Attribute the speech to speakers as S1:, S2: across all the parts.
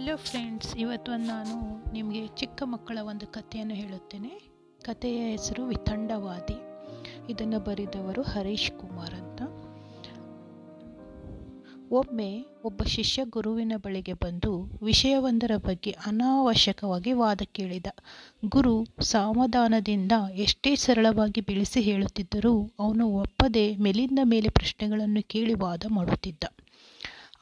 S1: Hello friends ಇವತ್ತು ನಾನು ನಿಮಗೆ ಚಿಕ್ಕ ಮಕ್ಕಳ ಒಂದು ಕಥೆಯನ್ನು ಹೇಳುತ್ತೇನೆ. ಕಥೆಯ ಹೆಸರು ವಿತಂಡವಾದಿ. ಇದನ್ನು ಬರೆದವರು ಹರೀಶ್ ಕುಮಾರ್ ಅಂತ. ಒಮ್ಮೆ ಒಬ್ಬ ಶಿಷ್ಯ ಗುರುವಿನ ಬಳಿಗೆ ಬಂದು ವಿಷಯವೊಂದರ ಬಗ್ಗೆ ಅನಾವಶ್ಯಕವಾಗಿ ವಾದ ಕೇಳಿದ. ಗುರು ಸಾವಧಾನದಿಂದ ಎಷ್ಟೇ ಸರಳವಾಗಿ ಬೆಳೆಸಿ ಹೇಳುತ್ತಿದ್ದರೂ ಅವನು ಒಪ್ಪದೆ ಮೇಲಿಂದ ಮೇಲೆ ಪ್ರಶ್ನೆಗಳನ್ನು ಕೇಳಿ ವಾದ ಮಾಡುತ್ತಿದ್ದ.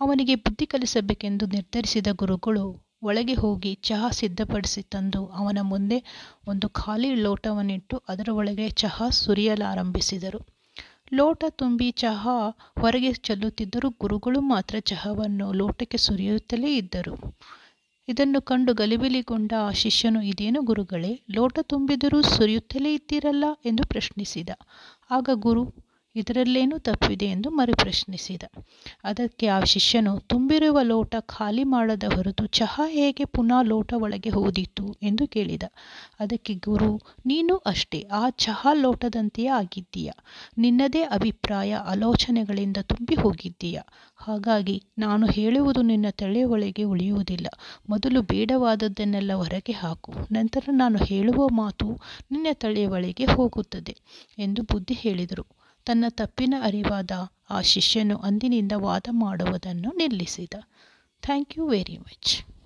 S1: ಅವನಿಗೆ ಬುದ್ಧಿ ಕಲಿಸಬೇಕೆಂದು ನಿರ್ಧರಿಸಿದ ಗುರುಗಳು ಒಳಗೆ ಹೋಗಿ ಚಹಾ ಸಿದ್ಧಪಡಿಸಿ ತಂದು ಅವನ ಮುಂದೆ ಒಂದು ಖಾಲಿ ಲೋಟವನ್ನಿಟ್ಟು ಅದರ ಒಳಗೆ ಚಹಾ ಸುರಿಯಲಾರಂಭಿಸಿದರು. ಲೋಟ ತುಂಬಿ ಚಹಾ ಹೊರಗೆ ಚೆಲ್ಲುತ್ತಿದ್ದರೂ ಗುರುಗಳು ಮಾತ್ರ ಚಹಾವನ್ನು ಲೋಟಕ್ಕೆ ಸುರಿಯುತ್ತಲೇ ಇದ್ದರು. ಇದನ್ನು ಕಂಡು ಗಲಿಬಿಲಿಗೊಂಡ ಆ ಶಿಷ್ಯನು, ಇದೇನು ಗುರುಗಳೇ, ಲೋಟ ತುಂಬಿದರೂ ಸುರಿಯುತ್ತಲೇ ಇದ್ದೀರಲ್ಲ ಎಂದು ಪ್ರಶ್ನಿಸಿದ. ಆಗ ಗುರು ಇದರಲ್ಲೇನು ತಪ್ಪಿದೆ ಎಂದು ಮರುಪ್ರಶ್ನಿಸಿದ. ಅದಕ್ಕೆ ಆ ಶಿಷ್ಯನು, ತುಂಬಿರುವ ಲೋಟ ಖಾಲಿ ಮಾಡದ ಹೊರತು ಚಹಾ ಹೇಗೆ ಪುನಃ ಲೋಟ ಒಳಗೆ ಹೋದಿತು? ಎಂದು ಕೇಳಿದ. ಅದಕ್ಕೆ, ಗುರು, ನೀನು ಅಷ್ಟೇ, ಆ ಚಹಾ ಲೋಟದಂತೆಯೇ ಆಗಿದ್ದೀಯ? ನಿನ್ನದೇ ಅಭಿಪ್ರಾಯ, ಆಲೋಚನೆಗಳಿಂದ ತುಂಬಿ ಹೋಗಿದ್ದೀಯ? ಹಾಗಾಗಿ ನಾನು ಹೇಳುವುದು ನಿನ್ನ ತಲೆಯೊಳಗೆ ಉಳಿಯುವುದಿಲ್ಲ. ಮೊದಲು ಬೇಡವಾದದ್ದನ್ನೆಲ್ಲ ಹೊರಗೆ ಹಾಕು. ನಂತರ ನಾನು ಹೇಳುವ ಮಾತು ನಿನ್ನ ತಲೆಯ ಒಳಗೆ ಹೋಗುತ್ತದೆ, ಎಂದು ಬುದ್ಧಿ ಹೇಳಿದರು. ತನ್ನ ತಪ್ಪಿನ ಅರಿವಾದ ಆ ಶಿಷ್ಯನು ಅಂದಿನಿಂದ ವಾದ ಮಾಡುವುದನ್ನು ನಿಲ್ಲಿಸಿದ. Thank you very much